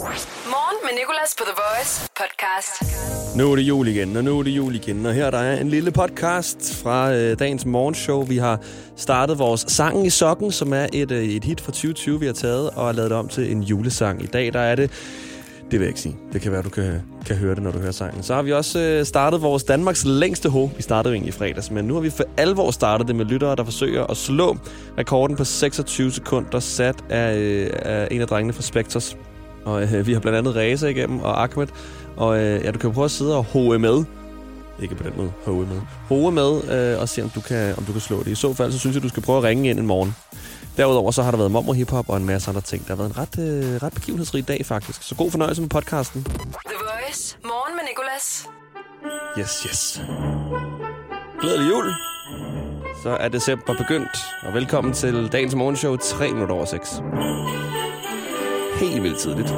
Morgen med Nicolas på The Voice podcast. Nu er det jul igen, og nu er det jul igen. Og her der er en lille podcast fra øh, dagens morgenshow. Vi har startet vores Sangen i Sokken, som er et, øh, et hit fra 2020, vi har taget og har lavet det om til en julesang. I dag der er det det vil jeg ikke sige. Det kan være, du kan, kan høre det, når du hører sangen. Så har vi også øh, startet vores Danmarks længste ho. Vi startede jo egentlig i fredags, men nu har vi for alvor startet det med lyttere, der forsøger at slå rekorden på 26 sekunder, sat af, øh, af en af drengene fra Spectres. Og øh, vi har blandt andet Reza igennem og Ahmed. Og øh, ja, du kan prøve at sidde og hoe med. Ikke på den måde, hoe med. Hoe med øh, og se, om du, kan, om du kan slå det. I så fald, så synes jeg, du skal prøve at ringe ind en morgen. Derudover så har der været mom og hiphop og en masse andre ting. Der har været en ret, øh, ret begivenhedsrig dag, faktisk. Så god fornøjelse med podcasten. The Voice. Morgen med Nicolas. Yes, yes. Glædelig jul. Så er december begyndt, og velkommen til dagens morgenshow 3 minutter over 6. Helt vildt tidligt.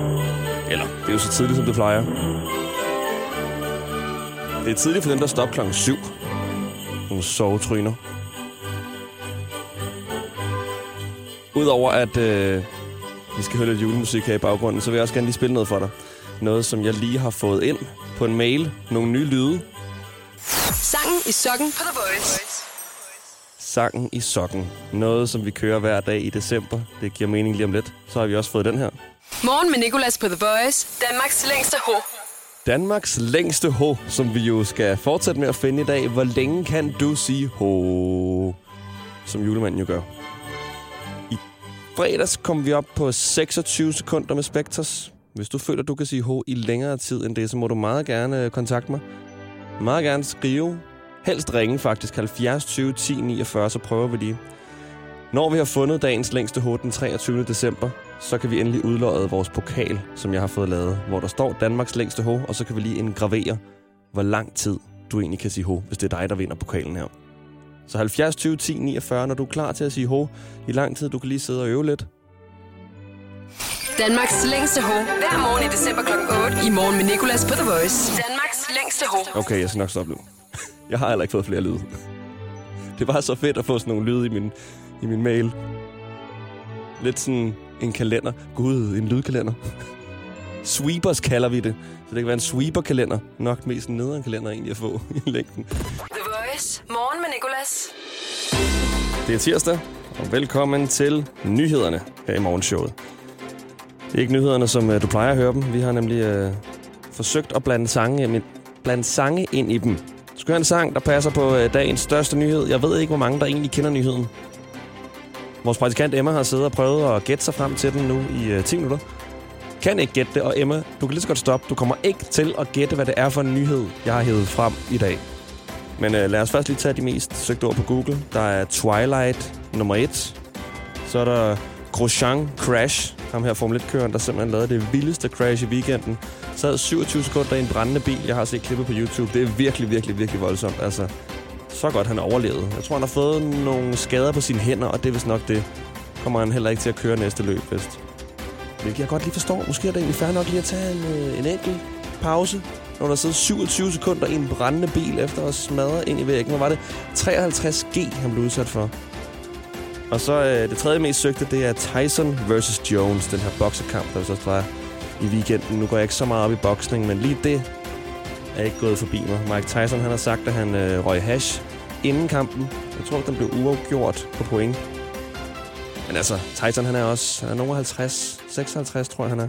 Eller, det er jo så tidligt, som det plejer. Det er tidligt for dem, der stopper klokken 7. Nogle sovetryner. Udover at øh, vi skal høre lidt julemusik her i baggrunden, så vil jeg også gerne lige spille noget for dig. Noget, som jeg lige har fået ind på en mail. Nogle nye lyde. Sangen i sokken på The Voice. Sangen i sokken. Noget, som vi kører hver dag i december. Det giver mening lige om lidt. Så har vi også fået den her. Morgen med Nicolas på The Voice. Danmarks længste ho. Danmarks længste ho, som vi jo skal fortsætte med at finde i dag. Hvor længe kan du sige ho? Som julemanden jo gør. I fredags kom vi op på 26 sekunder med Spectres. Hvis du føler, du kan sige ho i længere tid end det, så må du meget gerne øh, kontakte mig. Meget gerne skrive. Helst ringe faktisk 70 20 10 49, så prøver vi lige. Når vi har fundet dagens længste ho den 23. december, så kan vi endelig udlåde vores pokal, som jeg har fået lavet, hvor der står Danmarks længste ho, og så kan vi lige indgravere, hvor lang tid du egentlig kan sige ho, hvis det er dig, der vinder pokalen her. Så 70 20 10 49, når du er klar til at sige ho i lang tid, du kan lige sidde og øve lidt. Danmarks længste ho. Hver morgen i december kl. 8. I morgen med Nicolas på The Voice. Danmarks længste ho. Okay, jeg skal nok stoppe nu. Jeg har heller ikke fået flere lyde. Det var så fedt at få sådan nogle lyde i min, i min mail. Lidt sådan en kalender. Gud, en lydkalender. Sweepers kalder vi det. Så det kan være en sweeper-kalender. Nok mest en nederen kalender egentlig at få i længden. The Voice. Morgen med Nicolas. Det er tirsdag, og velkommen til nyhederne her i morgenshowet. Det er ikke nyhederne, som uh, du plejer at høre dem. Vi har nemlig uh, forsøgt at blande sange, men blande sange ind i dem. Du skal høre en sang, der passer på uh, dagens største nyhed. Jeg ved ikke, hvor mange der egentlig kender nyheden. Vores praktikant Emma har siddet og prøvet at gætte sig frem til den nu i øh, 10 minutter. Kan ikke gætte det, og Emma, du kan lige så godt stoppe. Du kommer ikke til at gætte, hvad det er for en nyhed, jeg har hævet frem i dag. Men øh, lad os først lige tage de mest søgte ord på Google. Der er Twilight nummer 1. Så er der Grosjean Crash. Ham her Formel 1-køren, der simpelthen lavede det vildeste crash i weekenden. Sad 27 sekunder i en brændende bil. Jeg har set klippet på YouTube. Det er virkelig, virkelig, virkelig voldsomt. Altså, så godt han overlevede. Jeg tror, han har fået nogle skader på sine hænder, og det er vist nok det. Kommer han heller ikke til at køre næste løb, vist. Hvilket jeg godt lige forstår. Måske er det egentlig fair nok lige at tage en, øh, en enkelt pause, når der sidder 27 sekunder i en brændende bil efter at smadre ind i væggen. Hvad var det? 53G, han blev udsat for. Og så øh, det tredje mest søgte, det er Tyson vs. Jones, den her boksekamp, der så var i weekenden. Nu går jeg ikke så meget op i boksning, men lige det er ikke gået forbi mig. Mike Tyson han har sagt, at han øh, røg hash inden kampen. Jeg tror, den blev uafgjort på point. Men altså, Titan han er også han er nogen 50, 56 tror jeg han er.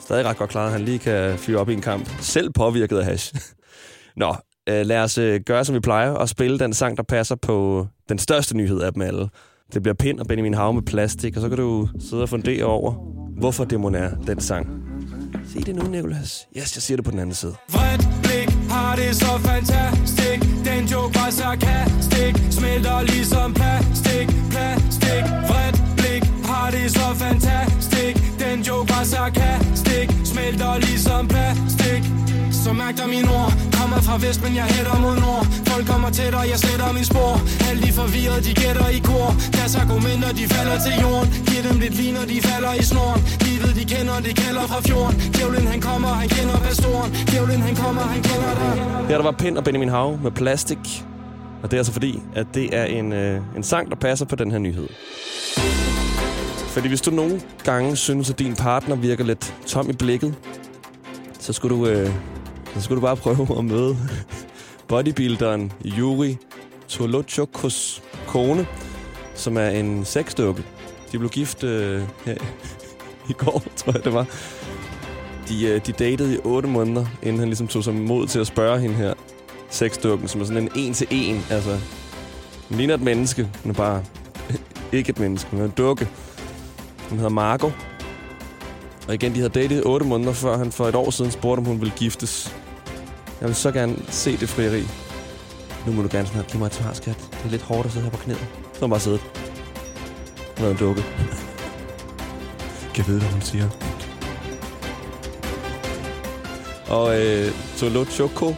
Stadig ret godt klaret, at han lige kan fyre op i en kamp. Selv påvirket af hash. Nå, øh, lad os øh, gøre, som vi plejer, og spille den sang, der passer på øh, den største nyhed af dem alle. Det bliver Pind og Benjamin Hav med plastik, og så kan du sidde og fundere over, hvorfor det må er den sang. Se det nu, Nicolas. Yes, jeg siger det på den anden side. Vredt blik har det så fantastisk. Den joke var sarkastik Smelter ligesom plastik, plastik. Vredt blik har det så fantastisk. Den joke var sarkastik Smelter ligesom plastik. Så mærk dig min ord. Kommer fra vest, men jeg hætter mod nord. Folk kommer tættere, jeg sletter min spor. Alle de forvirrede, de gætter i kor. Deres argumenter, de falder til jorden. Giv dem lidt lige, når de falder i snoren. Livet, de kender, det kalder fra fjorden. Djævlen, han kommer, han kender pastoren. Djævlen, han kommer, han kender dig. Her der var Pind og Benjamin Hav med plastik. Og det er altså fordi, at det er en, øh, en sang, der passer på den her nyhed. Fordi hvis du nogle gange synes, at din partner virker lidt tom i blikket, så skulle du, øh, så skulle du bare prøve at møde bodybuilderen Yuri Tolochokos kone, som er en sexdukke. De blev gift øh, her i går, tror jeg det var. De, øh, de datede i 8 måneder, inden han ligesom tog sig mod til at spørge hende her sexdukken, som er sådan en en-til-en. Altså, hun ligner et menneske. Hun er bare ikke et menneske. Hun er en dukke. Hun hedder Marco. Og igen, de havde datet 8 måneder, før han for et år siden spurgte, om hun ville giftes. Jeg vil så gerne se det frieri. Nu må du gerne snart give mig et svar, skat. Det er lidt hårdt at sidde her på knæet. Så må bare sidde. Hun er en dukke. Kan jeg vide, hvad hun siger? Og øh, Tolo Choco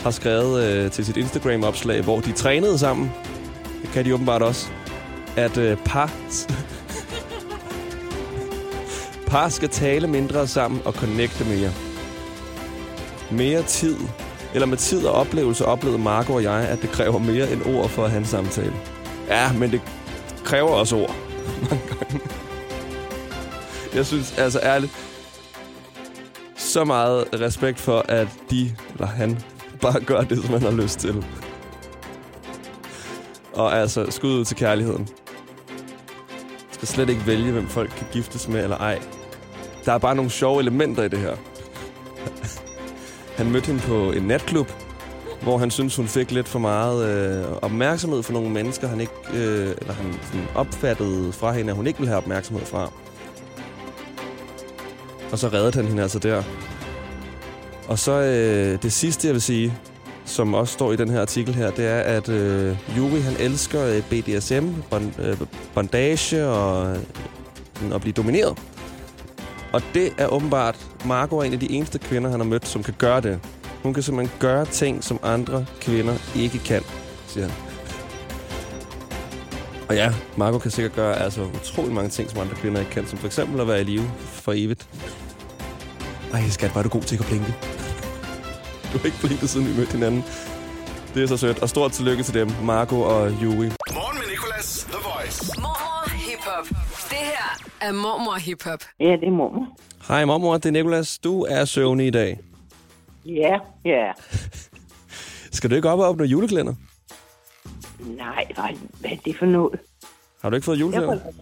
har skrevet øh, til sit Instagram-opslag, hvor de trænede sammen. Det kan de åbenbart også. At øh, par... par skal tale mindre sammen og connecte mere. Mere tid. Eller med tid og oplevelse oplevede Marco og jeg, at det kræver mere end ord for at have en samtale. Ja, men det kræver også ord. Mange gange. Jeg synes altså ærligt, så meget respekt for, at de, eller han, bare gør det, som man har lyst til. Og altså, skud ud til kærligheden. Jeg skal slet ikke vælge, hvem folk kan giftes med eller ej. Der er bare nogle sjove elementer i det her. Han mødte hende på en natklub, hvor han synes hun fik lidt for meget øh, opmærksomhed fra nogle mennesker, han ikke, øh, eller han sådan opfattede fra hende, at hun ikke ville have opmærksomhed fra. Og så reddede han hende altså der. Og så øh, det sidste, jeg vil sige, som også står i den her artikel her, det er, at øh, Yuri, han elsker øh, BDSM, bond, øh, bondage og øh, at blive domineret. Og det er åbenbart, Marco er en af de eneste kvinder, han har mødt, som kan gøre det. Hun kan simpelthen gøre ting, som andre kvinder ikke kan, siger han. Og ja, Marco kan sikkert gøre altså, utrolig mange ting, som andre kvinder ikke kan, som for eksempel at være i live for evigt. Ej, skat, var du god til at blinke. Du har ikke blinket, siden vi mødte hinanden. Det er så sødt. Og stort tillykke til dem, Marco og Yui. Morgen med Nicolas, The Voice. Mormor Hip Hop. Det her er Mormor Hip Hop. Ja, det er mormor. Hej, mormor. Det er Nikolas. Du er søvnig i dag. Ja, ja. Skal du ikke op og åbne juleklænder? Nej, hvad, hvad er det for noget? Har du ikke fået Jeg juleklæder? får,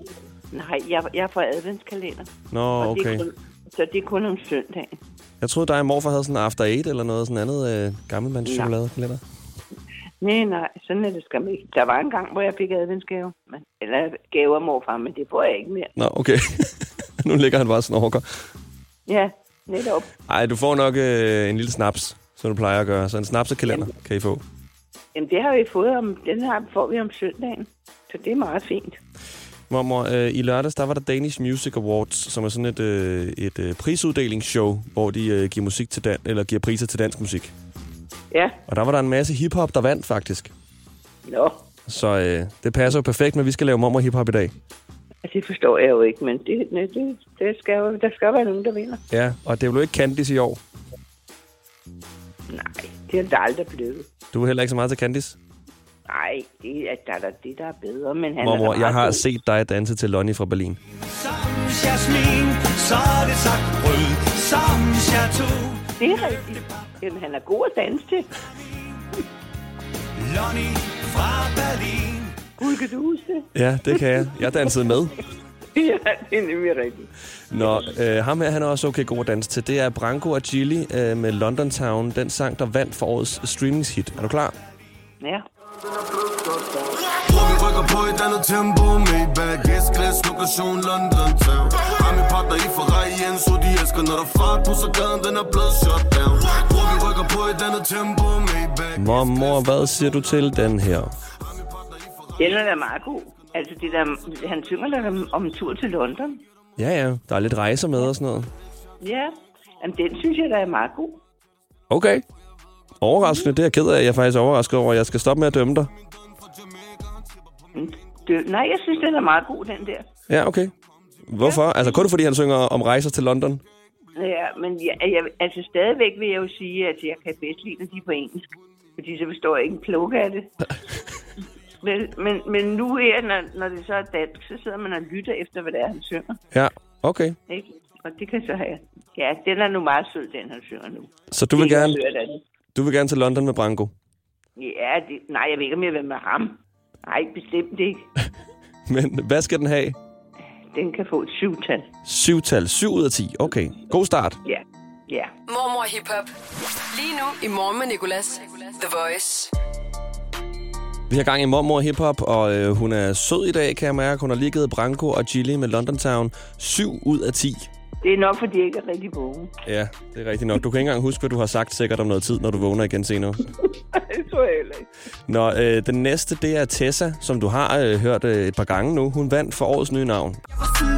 nej, jeg, jeg får adventskalender. Nå, og det er okay. kun, så det er kun om søndagen. Jeg troede, dig og morfar havde sådan en After Eight eller noget sådan andet øh, gammelmands Nej. chokoladekalender. Nej, nej, sådan er det skam ikke. Der var en gang, hvor jeg fik adventsgave. Men, eller gaver morfar, men det får jeg ikke mere. Nå, okay. nu ligger han bare og snorker. Ja, netop. Ej, du får nok øh, en lille snaps, som du plejer at gøre. Så en snapsekalender kan I få. Jamen, det har vi fået om, den her får vi om søndagen. Så det er meget fint. Mormor, øh, i lørdags, der var der Danish Music Awards, som er sådan et, øh, et øh, prisuddelingshow, hvor de øh, giver, musik til dan- eller giver priser til dansk musik. Ja, Og der var der en masse hiphop, der vandt faktisk. nå. Så øh, det passer jo perfekt, men vi skal lave mormor hiphop i dag. Det forstår jeg jo ikke, men det, det, det skal jo, der skal være nogen, der vinder. Ja, og det blev ikke Candice i år. Nej, det er der aldrig blevet. Du er heller ikke så meget til Candice. Nej, det er der, der, det, der er bedre, men han er Mormor, da jeg har god. set dig danse til Lonnie fra Berlin. Som jasmin, så er det sagt rød. Som chateau. Det er rigtigt. Jamen, han er god at danse til. Lonnie fra Berlin. Gud, kan du huske det? Ja, det kan jeg. Jeg dansede med. Ja, det er nemlig rigtigt. Nå, øh, ham her, han er også okay god at danse til. Det er Branko og Gilly øh, med London Town, den sang, der vandt for årets streamingshit. Er du klar? Ja. Hvor vi rykker på et andet tempo Maybach, S-klasse, lokation London Town Har min partner i Ferrari, Jens, så de elsker Når der er fart på, så gaden den er blevet shut down Hvor vi rykker på et andet tempo Maybach Mormor, hvad siger du til den her? Den er da meget god. Altså, det der, han synger der om, om en tur til London. Ja, ja, der er lidt rejser med og sådan noget. Ja, Jamen, den synes jeg, der er meget god. Okay. Overraskende, det er jeg ked af. Jeg er faktisk overrasket over, at jeg skal stoppe med at dømme dig. Det, nej, jeg synes, den er meget god, den der. Ja, okay. Hvorfor? Altså kun fordi han synger om rejser til London? Ja, men jeg, jeg, altså stadigvæk vil jeg jo sige, at jeg kan bedst lide, når de er på engelsk. Fordi så forstår jeg ikke en af det. Men, men, men nu her, når, når det så er dansk, så sidder man og lytter efter, hvad det er, han synger. Ja, okay. Ikke? Og det kan så have... Ja, den er nu meget sød, den han synger nu. Så du vil, Det er gerne, du vil gerne til London med Branko? Ja, det, nej, jeg ved ikke, om jeg vil med ham. Nej, bestemt ikke. Men hvad skal den have? Den kan få et syvtal. Syvtal. 7 ud af 10. Okay. God start. Ja, ja. Mormor Hip Hop. Lige nu i morgen med Nicolas. The Voice. Vi har gang i mormor hiphop, og øh, hun er sød i dag, kan jeg mærke. Hun har lige givet Branko og Gilly med London Town 7 ud af 10. Det er nok, fordi jeg ikke er rigtig vågen. Ja, det er rigtigt nok. Du kan ikke engang huske, hvad du har sagt sikkert om noget tid, når du vågner igen senere. tror jeg heller ikke. Nå, øh, den næste, det er Tessa, som du har øh, hørt øh, et par gange nu. Hun vandt for årets nye navn. Øh.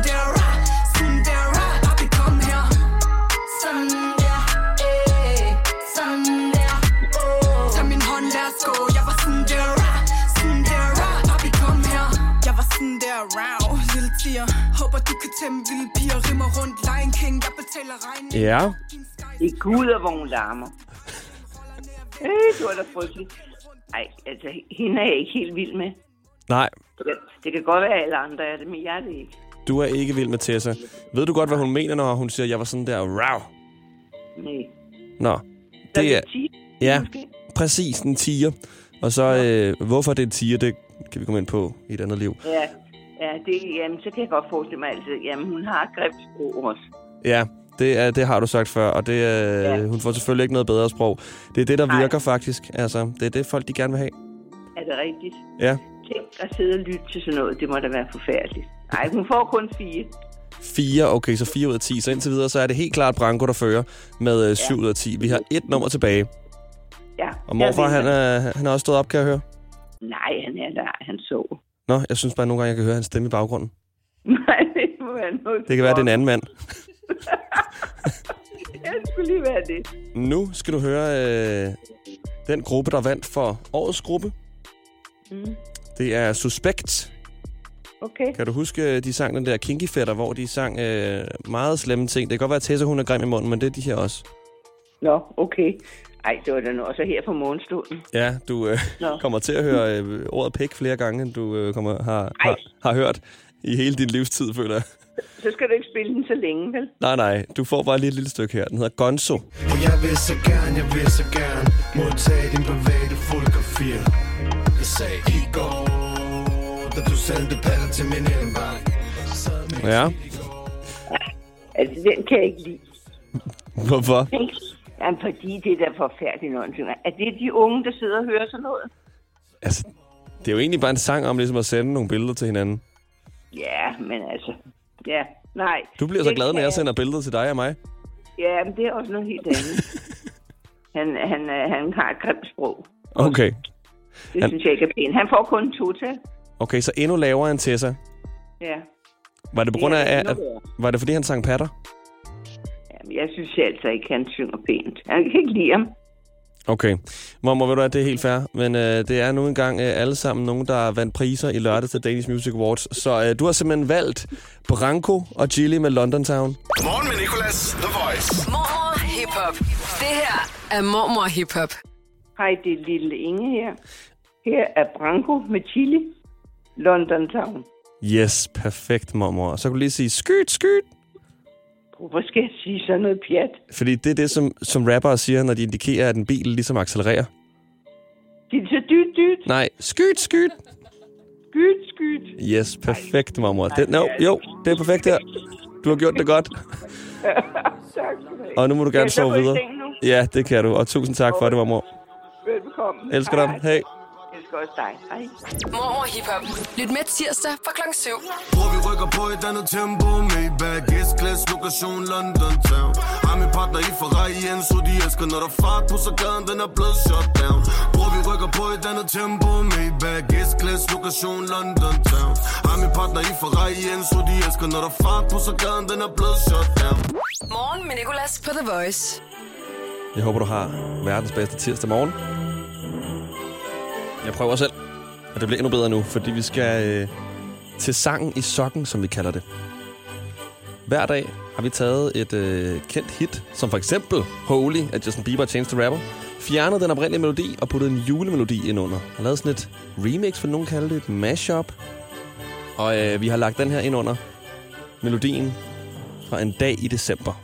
Håber du kan tæmme vilde piger, rimmer rundt, Lion King. Jeg betaler. Ja. Det er gud, hvor hun larmer. Øh, det var da frygteligt. Ej, altså, hende er jeg ikke helt vild med. Nej, Det kan, det godt være, at alle andre er det, men jeg er det ikke. du er ikke vild med Tessa. Ved du godt, hvad hun mener, når hun siger, jeg var sådan der, rav? Nej. Nå, det er ti, ja. præcis en tiger. Og så, øh, hvorfor det er en tiger, det kan vi komme ind på i et andet liv. Ja, ja det, jamen, så kan jeg godt forestille mig altid. Jamen, hun har grimt sprog også. Ja, det, er, det har du sagt før, og det, øh, Ja. hun får selvfølgelig ikke noget bedre sprog. Det er det, der Nej. virker faktisk. Altså, det er det, folk de gerne vil have. Er det rigtigt? Ja, Tænk at sidde og lytte til sådan noget, det må da være forfærdeligt. Nej, hun får kun fire. fire, okay, så fire ud af 10. Så indtil videre, så er det helt klart Branko, der fører med øh, 7 ud af 10. Vi har et nummer tilbage. Ja, Og morfar, han er, han er også stået op, kan jeg høre. Nej, han er der. Han så. Nå, jeg synes bare nogle gange, jeg kan høre hans stemme i baggrunden. Nej, det må være noget. Det kan være, det er en anden mand. Det skulle lige være det. Nu skal du høre øh, den gruppe, der vandt for årets gruppe. Mm. Det er Suspekt. Okay. Kan du huske, øh, de sang den der Kinky Fætter, hvor de sang øh, meget slemme ting? Det kan godt være, at Tessa hun er grim i munden, men det er de her også. Nå, okay. Ej, det var da nu også her på morgenstunden. Ja, du øh, Nå. kommer til at høre øh, ordet pæk flere gange, end du øh, kommer, har, har, har hørt i hele din livstid, føler jeg. Så skal du ikke spille den så længe, vel? Nej, nej, du får bare lige et lille stykke her. Den hedder Gonzo. Og jeg vil så gerne, jeg vil så gerne Modtage din private fotografier Jeg sagde i går Da du sendte patter til min indbakke Ja, Altså, den kan jeg ikke lide. hvorfor? Jamen, fordi det er da forfærdeligt, synger. Er det de unge, der sidder og hører sådan noget? Altså, det er jo egentlig bare en sang om ligesom at sende nogle billeder til hinanden. Ja, men altså... Ja, nej. Du bliver så Det glad, når jeg sender billeder til dig og mig. Ja, men det er også noget helt andet. han, han, øh, han har et grimt sprog. Okay. Det Han- synes jeg ikke er pænt. Han får kun en total. Okay, så endnu lavere end Tessa. Ja. Var det på grund af, at, var det fordi han sang patter? Jamen, jeg synes altså ikke, han synger pænt. Jeg kan ikke lide ham. Okay. Mormor, ved du hvad, det er helt fair. Men øh, det er nu engang øh, alle sammen nogen, der vandt priser i lørdag til Danish Music Awards. Så øh, du har simpelthen valgt Branko og Gilly med London Town. Morgen med Nicolas, The Voice. Mormor Hip Hop. Det her er Mormor Hip Hop. Hej, det er lille Inge her. Her er Branko med chili. London Town. Yes, perfekt, mormor. Så kan du lige sige skyt, skyt. Hvorfor skal jeg sige sådan noget pjat? Fordi det er det, som, som rappere siger, når de indikerer, at en bil ligesom accelererer. Det er så dyt, dyt. Nej, skyt, skyt. Skyt, skyt. Yes, perfekt, mormor. Det, no, jo, det er perfekt her. Du har gjort det godt. Tak. Og nu må du gerne sove videre. Ja, det kan du. Og tusind tak for det, mormor. Velbekomme. Elsker dig. Hej. Elsker også dig. Hej. Mormor Hip Hop. Lyt med tirsdag fra klokken 7. Hvor vi rykker på et andet tempo Maybach, S-Class, lokation London Town Har min partner i Ferrari igen, så de elsker Når der er fart på, så gaden den er blevet shut down Hvor vi rykker på et andet tempo Maybach, S-Class, lokation London Town Har min partner i Ferrari igen, så de elsker Når der er fart på, så gaden den er blevet shut down Morgen med Nicolas på The Voice. Jeg håber, du har verdens bedste tirsdag morgen. Jeg prøver selv. Og det bliver endnu bedre nu, fordi vi skal øh, til sangen i sokken, som vi kalder det. Hver dag har vi taget et øh, kendt hit, som for eksempel Holy af Justin Bieber og Chance the Rapper, fjernet den oprindelige melodi og puttet en julemelodi ind under. Og lavet sådan et remix, for nogen kalder det, et mashup. Og øh, vi har lagt den her ind under melodien fra en dag i december.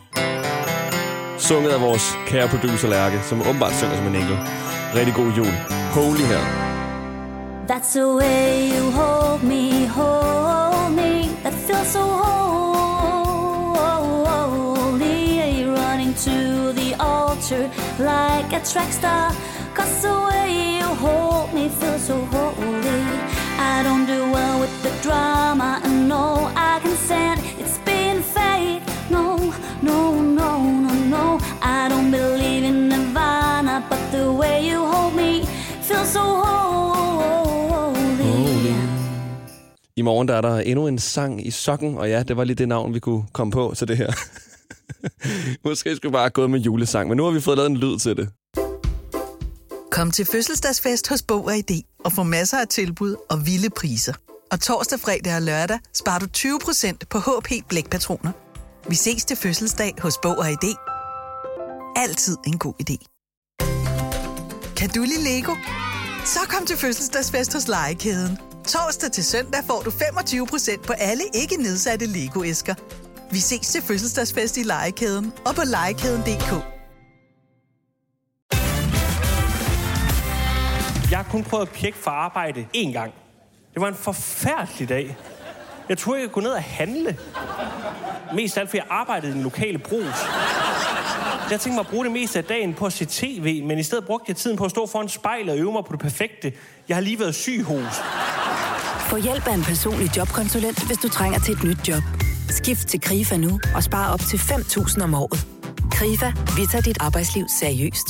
Sunget af vores kære producer Lærke, som åbenbart synger som en engel. Rigtig god jul. Holy her. That's the way you hold me, hold me. That feels so holy. Running to the altar like a track star. Cause the way you hold me feels so holy. I don't do well with the drama, and no, morgen der er der endnu en sang i sokken, og ja, det var lige det navn, vi kunne komme på til det her. Måske skulle vi bare gå med julesang, men nu har vi fået lavet en lyd til det. Kom til fødselsdagsfest hos Bog og ID og få masser af tilbud og vilde priser. Og torsdag, fredag og lørdag sparer du 20% på HP Blækpatroner. Vi ses til fødselsdag hos Bog og ID. Altid en god idé. Kan du lide Lego? Så kom til fødselsdagsfest hos Legekæden. Torsdag til søndag får du 25% på alle ikke nedsatte Lego-æsker. Vi ses til fødselsdagsfest i Legekæden og på legekæden.dk. Jeg har kun prøvet at pjekke for arbejde én gang. Det var en forfærdelig dag. Jeg troede, jeg kunne gå ned og handle. Mest af alt, fordi jeg arbejdede i den lokale brus. Jeg tænkte mig at bruge det meste af dagen på at se tv, men i stedet brugte jeg tiden på at stå foran spejlet og øve mig på det perfekte. Jeg har lige været syg hos. Få hjælp af en personlig jobkonsulent, hvis du trænger til et nyt job. Skift til KRIFA nu og spar op til 5.000 om året. KRIFA, vi tager dit arbejdsliv seriøst.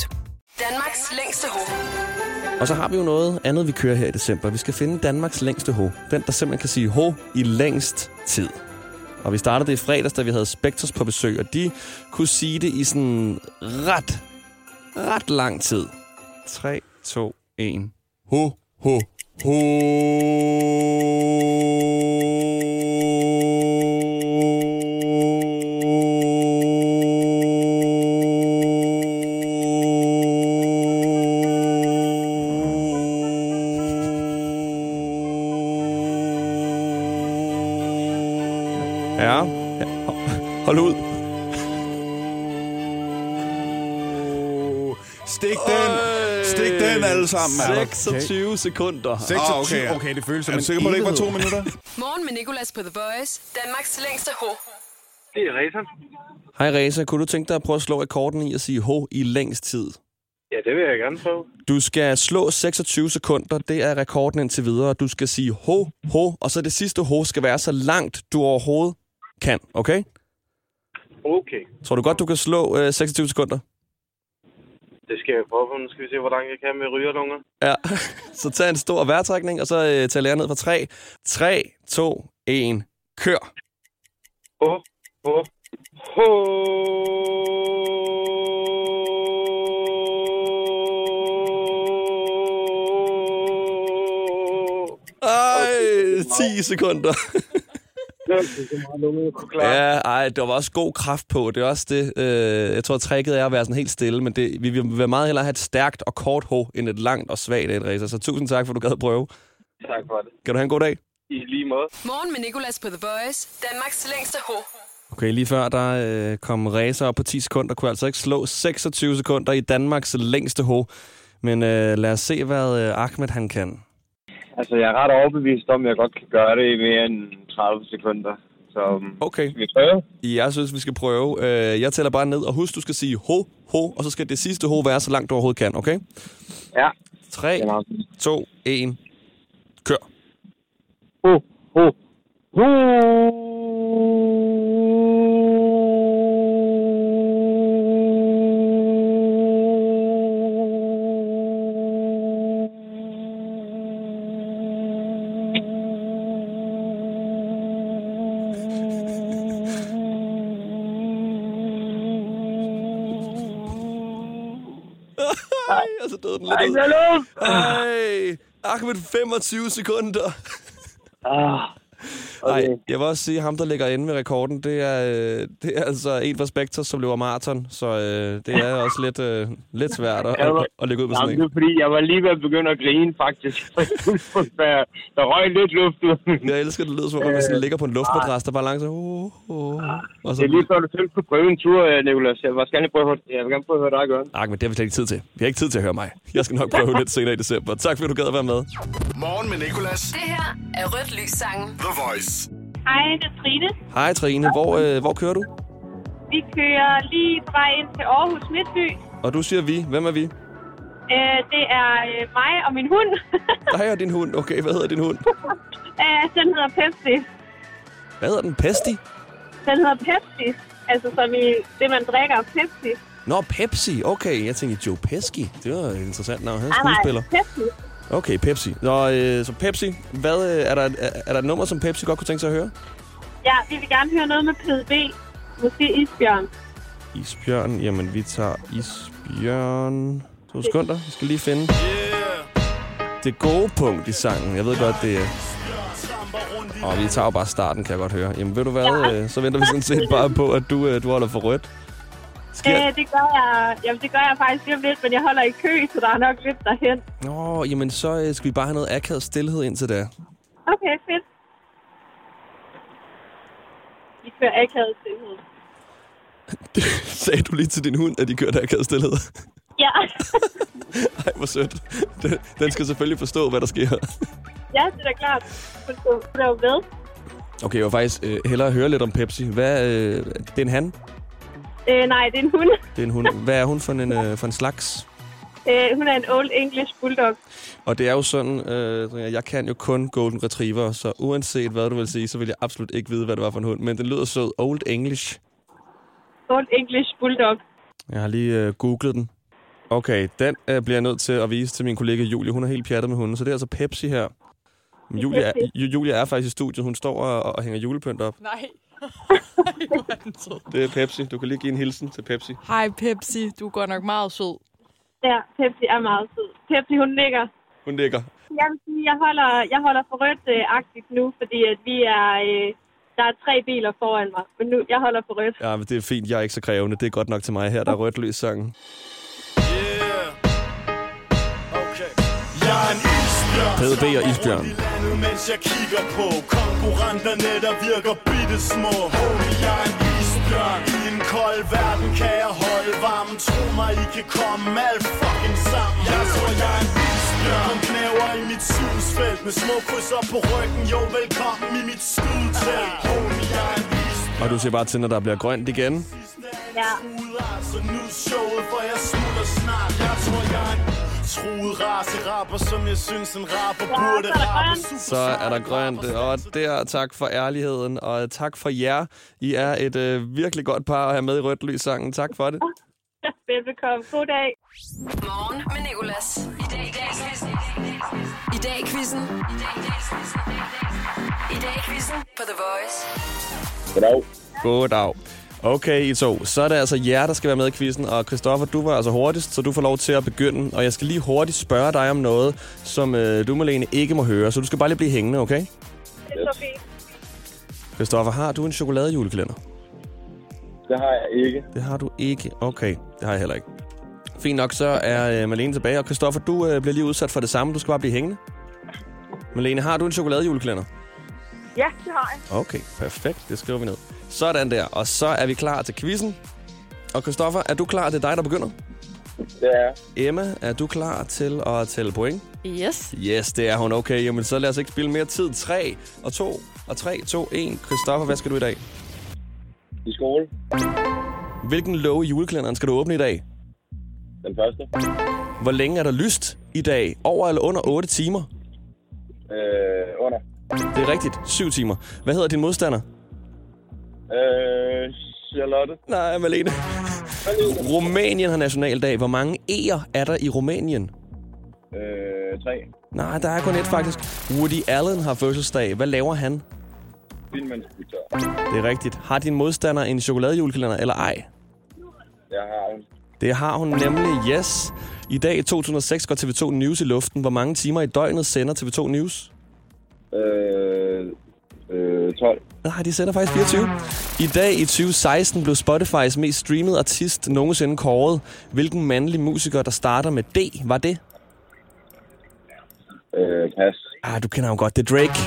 Danmarks længste ho. Og så har vi jo noget andet, vi kører her i december. Vi skal finde Danmarks længste ho. Den, der simpelthen kan sige ho i længst tid. Og vi startede det i fredags, da vi havde Spectres på besøg, og de kunne sige det i sådan ret, ret lang tid. 3, 2, 1. Ho, ho, ho. Sammen. er der. 26 sekunder. 26, Ah, okay, okay, det føles som Er en du sikker på, det ikke var to minutter? Morgen med Nicolas på The Voice. Danmarks længste ho. Det er Reza. Hej Reza, kunne du tænke dig at prøve at slå rekorden i at sige ho i længst tid? Ja, det vil jeg gerne prøve. Du skal slå 26 sekunder, det er rekorden indtil videre. Du skal sige ho, ho, og så det sidste ho skal være så langt, du overhovedet kan, okay? Okay, Tror du godt, du kan slå øh, 26 sekunder? Det skal jeg prøve på. Nu skal vi se, hvor langt jeg kan med rygerlunger. Ja, så tag en stor vejrtrækning, og så øh, tæller jeg ned fra 3. 3, 2, 1, kør. Ho, ho, ho. Ej, 10 sekunder. Ja, ej, der var også god kraft på. Det er også det. Øh, jeg tror, tricket er at være sådan helt stille, men det, vi vil meget hellere have et stærkt og kort ho, end et langt og svagt et racer. Så tusind tak, for at du gad at prøve. Tak for det. Kan du have en god dag? I lige måde. Morgen med Nicolas på The Voice. Danmarks længste ho. Okay, lige før der øh, kom racer op på 10 sekunder, kunne altså ikke slå 26 sekunder i Danmarks længste ho. Men øh, lad os se, hvad øh, Ahmed han kan. Altså, jeg er ret overbevist om, at jeg godt kan gøre det i mere end 30 sekunder. Så um, Okay. skal vi prøve? Jeg synes, vi skal prøve. Øh, jeg tæller bare ned, og husk, du skal sige ho, ho, og så skal det sidste ho være så langt du overhovedet kan, okay? Ja. 3, 2, 1, kør. Ho, ho, ho. Ej, og så døde den lidt ud. Ej, Ahmed, 25 sekunder. Ah. Nej, jeg vil også sige, at ham, der ligger inde med rekorden, det er, øh, det er altså en fra Spectre, som løber maraton, så øh, det er også lidt, øh, lidt svært at, var- at, at lægge ud på sådan Jamen, det en. er fordi, jeg var lige ved at begynde at grine, faktisk. der, der røg lidt luft ud. Jeg elsker, det lyder som om, man sådan ligger på en luftmadras, der bare langsomt... Uh, uh, og så, Det er lige før, du selv skulle prøve en tur, øh, Nicolas. Jeg vil gerne prøve, jeg vil gerne prøve at høre dig gøre det. Nej, men det har vi slet ikke tid til. Vi har ikke tid til at høre mig. Jeg skal nok prøve lidt senere i december. Tak fordi du gad at være med. Morgen med Nicolas. Det her er Rødt Lys sangen. The Voice. Hej, det er Trine. Hej Trine, hvor, øh, hvor kører du? Vi kører lige på vej ind til Aarhus Midtby. Og du siger vi. Hvem er vi? Øh, det er øh, mig og min hund. Dig og din hund. Okay, hvad hedder din hund? øh, den hedder Pepsi. Hvad hedder den? Pesti? Den hedder Pepsi. Altså som i det, man drikker. Pepsi. Nå, Pepsi. Okay, jeg tænkte Joe Pesci. Det var et interessant navn. Han er Ah, nej, skuespiller. Pepsi. Okay, Pepsi. Nå, øh, så Pepsi. Hvad, øh, er, der, er, er der et nummer, som Pepsi godt kunne tænke sig at høre? Ja, vi vil gerne høre noget med PDB. Måske Isbjørn. Isbjørn. Jamen, vi tager Isbjørn. To sekunder. Vi skal lige finde det gode punkt i sangen. Jeg ved godt, det er... Og vi tager jo bare starten, kan jeg godt høre. Jamen, ved du hvad? Øh, så venter vi sådan set bare på, at du, øh, du holder for rødt. Sker... Øh, det gør jeg, jamen, det gør jeg faktisk lige om lidt, men jeg holder i kø, så der er nok lidt derhen. Nå, jamen så øh, skal vi bare have noget akavet stillhed indtil da. Okay, fedt. Vi kører akavet stillhed. Sagde du lige til din hund, at de kørte akavet stillhed? Ja. Ej, hvor sødt. Den, den skal selvfølgelig forstå, hvad der sker. ja, det er da klart. Hun er jo med. Okay, jeg vil faktisk øh, hellere høre lidt om Pepsi. Hvad, øh, det er en han? Øh, nej, det er en hund. Det er en hund. Hvad er hun for en, øh, for en slags? Øh, hun er en Old English Bulldog. Og det er jo sådan, øh, jeg kan jo kun Golden Retriever, så uanset hvad du vil sige, så vil jeg absolut ikke vide, hvad det var for en hund. Men den lyder sød. Old English. Old English Bulldog. Jeg har lige øh, googlet den. Okay, den øh, bliver jeg nødt til at vise til min kollega Julie. Hun er helt pjattet med hunden, så det er altså Pepsi her. Men Julia, er, Ju- Julia er faktisk i studiet. Hun står og, og hænger julepynt op. Nej. Det er Pepsi. Du kan lige give en hilsen til Pepsi. Hej Pepsi, du er godt nok meget sød. Ja, Pepsi er meget sød. Pepsi, hun ligger. Hun nikker. Jeg vil sige, jeg holder, jeg holder for rødt-agtigt nu, fordi at vi er... Øh, der er tre biler foran mig, men nu, jeg holder for rødt. Ja, men det er fint. Jeg er ikke så krævende. Det er godt nok til mig her. Der er rødt lys sangen. Jeg er en isbjørn, Peder B. og Isbjørn. landet, mens jeg kigger på konkurrenterne, der virker bitte små. Homie, jeg er en isbjørn. I en kold verden kan jeg holde varmen. Tro mig, I kan komme alt fucking sammen. Jeg tror, jeg er en isbjørn. Kom knæver i mit synsfelt med små krydser på ryggen. Jo, velkommen i mit skudtelt. Homie, jeg er en isbjørn. Og du ser bare til, når der bliver grønt igen. Ja. Så nu showet, for jeg smutter snart. Jeg tror, jeg er en truet race rapper, som jeg synes en rapper burde rappe. Så er der grønt. Og der, tak for ærligheden. Og tak for jer. I er et øh, virkelig godt par at have med i rødt sangen. Tak for det. Velbekomme. God dag. Morgen med Nicolas. I dag i dag quizzen. I dag i quizzen. I dag i quizzen på The Voice. Goddag. Goddag. Okay, I to. Så er det altså jer, der skal være med i quizzen. Og Christoffer, du var altså hurtigst, så du får lov til at begynde. Og jeg skal lige hurtigt spørge dig om noget, som øh, du, Malene, ikke må høre. Så du skal bare lige blive hængende, okay? Det er så fint. Christoffer, har du en chokoladejulekalender? Det har jeg ikke. Det har du ikke. Okay, det har jeg heller ikke. Fint nok, så er øh, Malene tilbage. Og Christoffer, du øh, bliver lige udsat for det samme. Du skal bare blive hængende. Malene, har du en chokoladejulekalender? Ja, det har jeg. Okay, perfekt. Det skriver vi ned. Sådan der. Og så er vi klar til quizzen. Og Christoffer, er du klar? Det er dig, der begynder. Det er Emma, er du klar til at tælle point? Yes. Yes, det er hun. Okay, jamen så lad os ikke spille mere tid. 3 og 2 og 3, 2, 1. Christoffer, hvad skal du i dag? i skole. Hvilken låge i julekalenderen skal du åbne i dag? Den første. Hvor længe er der lyst i dag? Over eller under 8 timer? Øh, under. Det er rigtigt. 7 timer. Hvad hedder din modstander? Øh, Charlotte. Nej, Malene. Rumænien har nationaldag. Hvor mange E'er er der i Rumænien? Øh, tre. Nej, der er kun et faktisk. Woody Allen har fødselsdag. Hvad laver han? Filminstruktør. Det er rigtigt. Har din modstander en chokoladejulekalender eller ej? Jeg har hun. Det har hun nemlig, yes. I dag i 2006 går TV2 News i luften. Hvor mange timer i døgnet sender TV2 News? Øh, 12. Nej, de sender faktisk 24. I dag i 2016 blev Spotifys mest streamede artist nogensinde kåret. Hvilken mandlig musiker, der starter med D, var det? Øh, pas. Ah, du kender ham godt. Det er Drake.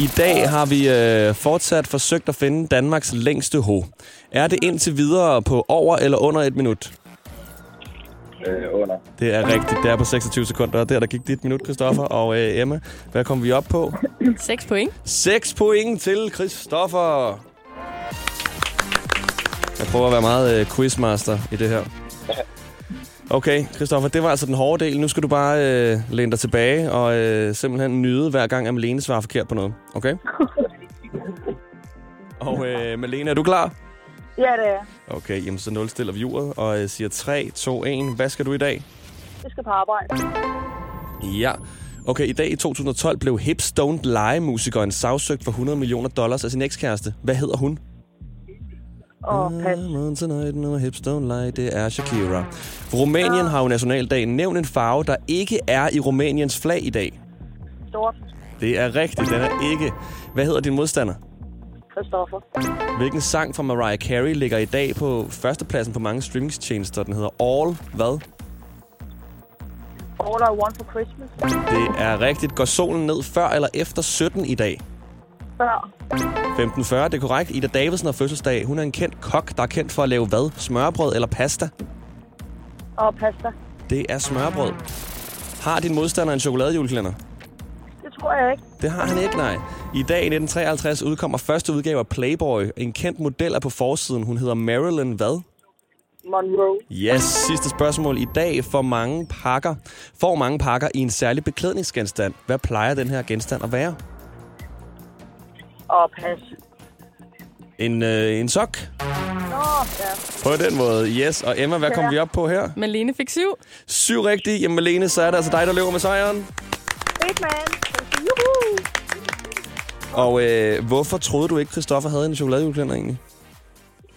I dag har vi øh, fortsat forsøgt at finde Danmarks længste ho. Er det indtil videre på over eller under et minut? Øh, under. Det er rigtigt. Det er på 26 sekunder, og der, der gik dit minut, Christoffer. Og øh, Emma, hvad kom vi op på? 6 point. 6 point til Christoffer. Jeg prøver at være meget øh, quizmaster i det her. Okay, Christoffer, det var altså den hårde del. Nu skal du bare øh, læne dig tilbage og øh, simpelthen nyde hver gang, at Malene svarer forkert på noget. Okay? Og øh, Malene, er du klar? Ja, det er. Okay, jamen så nulstiller vi uret og øh, siger 3, 2, 1. Hvad skal du i dag? Jeg skal på arbejde. Ja. Okay, i dag i 2012 blev Hips Don't Lie-musikeren sagsøgt for 100 millioner dollars af sin ekskæreste. Hvad hedder hun? Og pas. I'm on tonight, no hips don't lie. Det er Shakira. Rumænien har jo nationaldag. Nævn en farve, der ikke er i Rumæniens flag i dag. Stort. Det er rigtigt, den er ikke. Hvad hedder din modstander? Christoffer. Hvilken sang fra Mariah Carey ligger i dag på førstepladsen på mange streamingstjenester? Den hedder All hvad? All I Want for Christmas. Det er rigtigt. Går solen ned før eller efter 17 i dag? Før. 15.40, det er korrekt. Ida Davidsen har fødselsdag. Hun er en kendt kok, der er kendt for at lave hvad? Smørbrød eller pasta? Og pasta. Det er smørbrød. Har din modstander en chokoladejulekalender? Det tror jeg ikke. Det har han ikke, nej. I dag i 1953 udkommer første udgave af Playboy. En kendt model er på forsiden. Hun hedder Marilyn hvad? Monroe. Yes, sidste spørgsmål. I dag får mange pakker, får mange pakker i en særlig beklædningsgenstand. Hvad plejer den her genstand at være? Og pas. En, øh, en sok? Nå, ja. På den måde, yes. Og Emma, hvad kom vi op på her? Malene fik 7. Syv rigtige. Jamen, Malene, så er det altså dig, der løber med sejren. Big man. Og øh, hvorfor troede du ikke, Christoffer havde en chokoladejulekalender egentlig?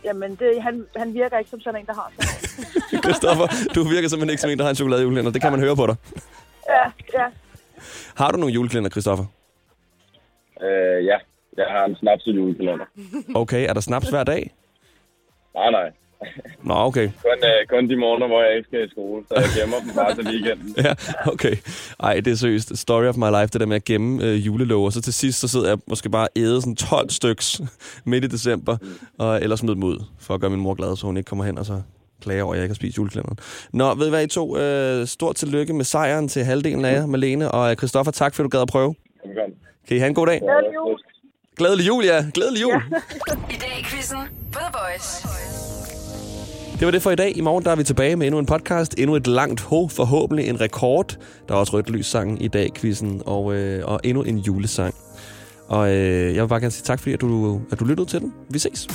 Jamen, det, han, han virker ikke som sådan en, der har sådan en. Christoffer, du virker simpelthen ikke som en, der har en chokoladejulekalender. Det kan man høre på dig. Ja, ja. Har du nogle julekalender, Christoffer? Øh, ja. Jeg har en snaps julekalender. Okay, er der snaps hver dag? Nej, nej. Nå, okay. Kun, øh, kun de morgener, hvor jeg ikke skal i skole, så jeg gemmer dem bare til weekenden. Ja, okay. Ej, det er seriøst. Story of my life, det der med at gemme øh, julelåger. Så til sidst, så sidder jeg måske bare og æder sådan 12 styks midt i december, og ellers smid dem ud, for at gøre min mor glad, så hun ikke kommer hen og så klager over, at jeg ikke har spist julekalenderen. Nå, ved I hvad I to? Øh, stort tillykke med sejren til halvdelen af jer, Malene og øh, Christoffer. Tak, for at du gad at prøve. Velkommen. Kan I have en god dag? Glædelig jul. Glædelig jul, ja. Glædelig jul. I dag i quizzen The Voice. Det var det for i dag. I morgen der er vi tilbage med endnu en podcast. Endnu et langt ho, forhåbentlig en rekord. Der er også rødt lys sang i dag, quizzen, og, øh, og endnu en julesang. Og øh, jeg vil bare gerne sige tak, fordi at du, at du lyttede til den. Vi ses.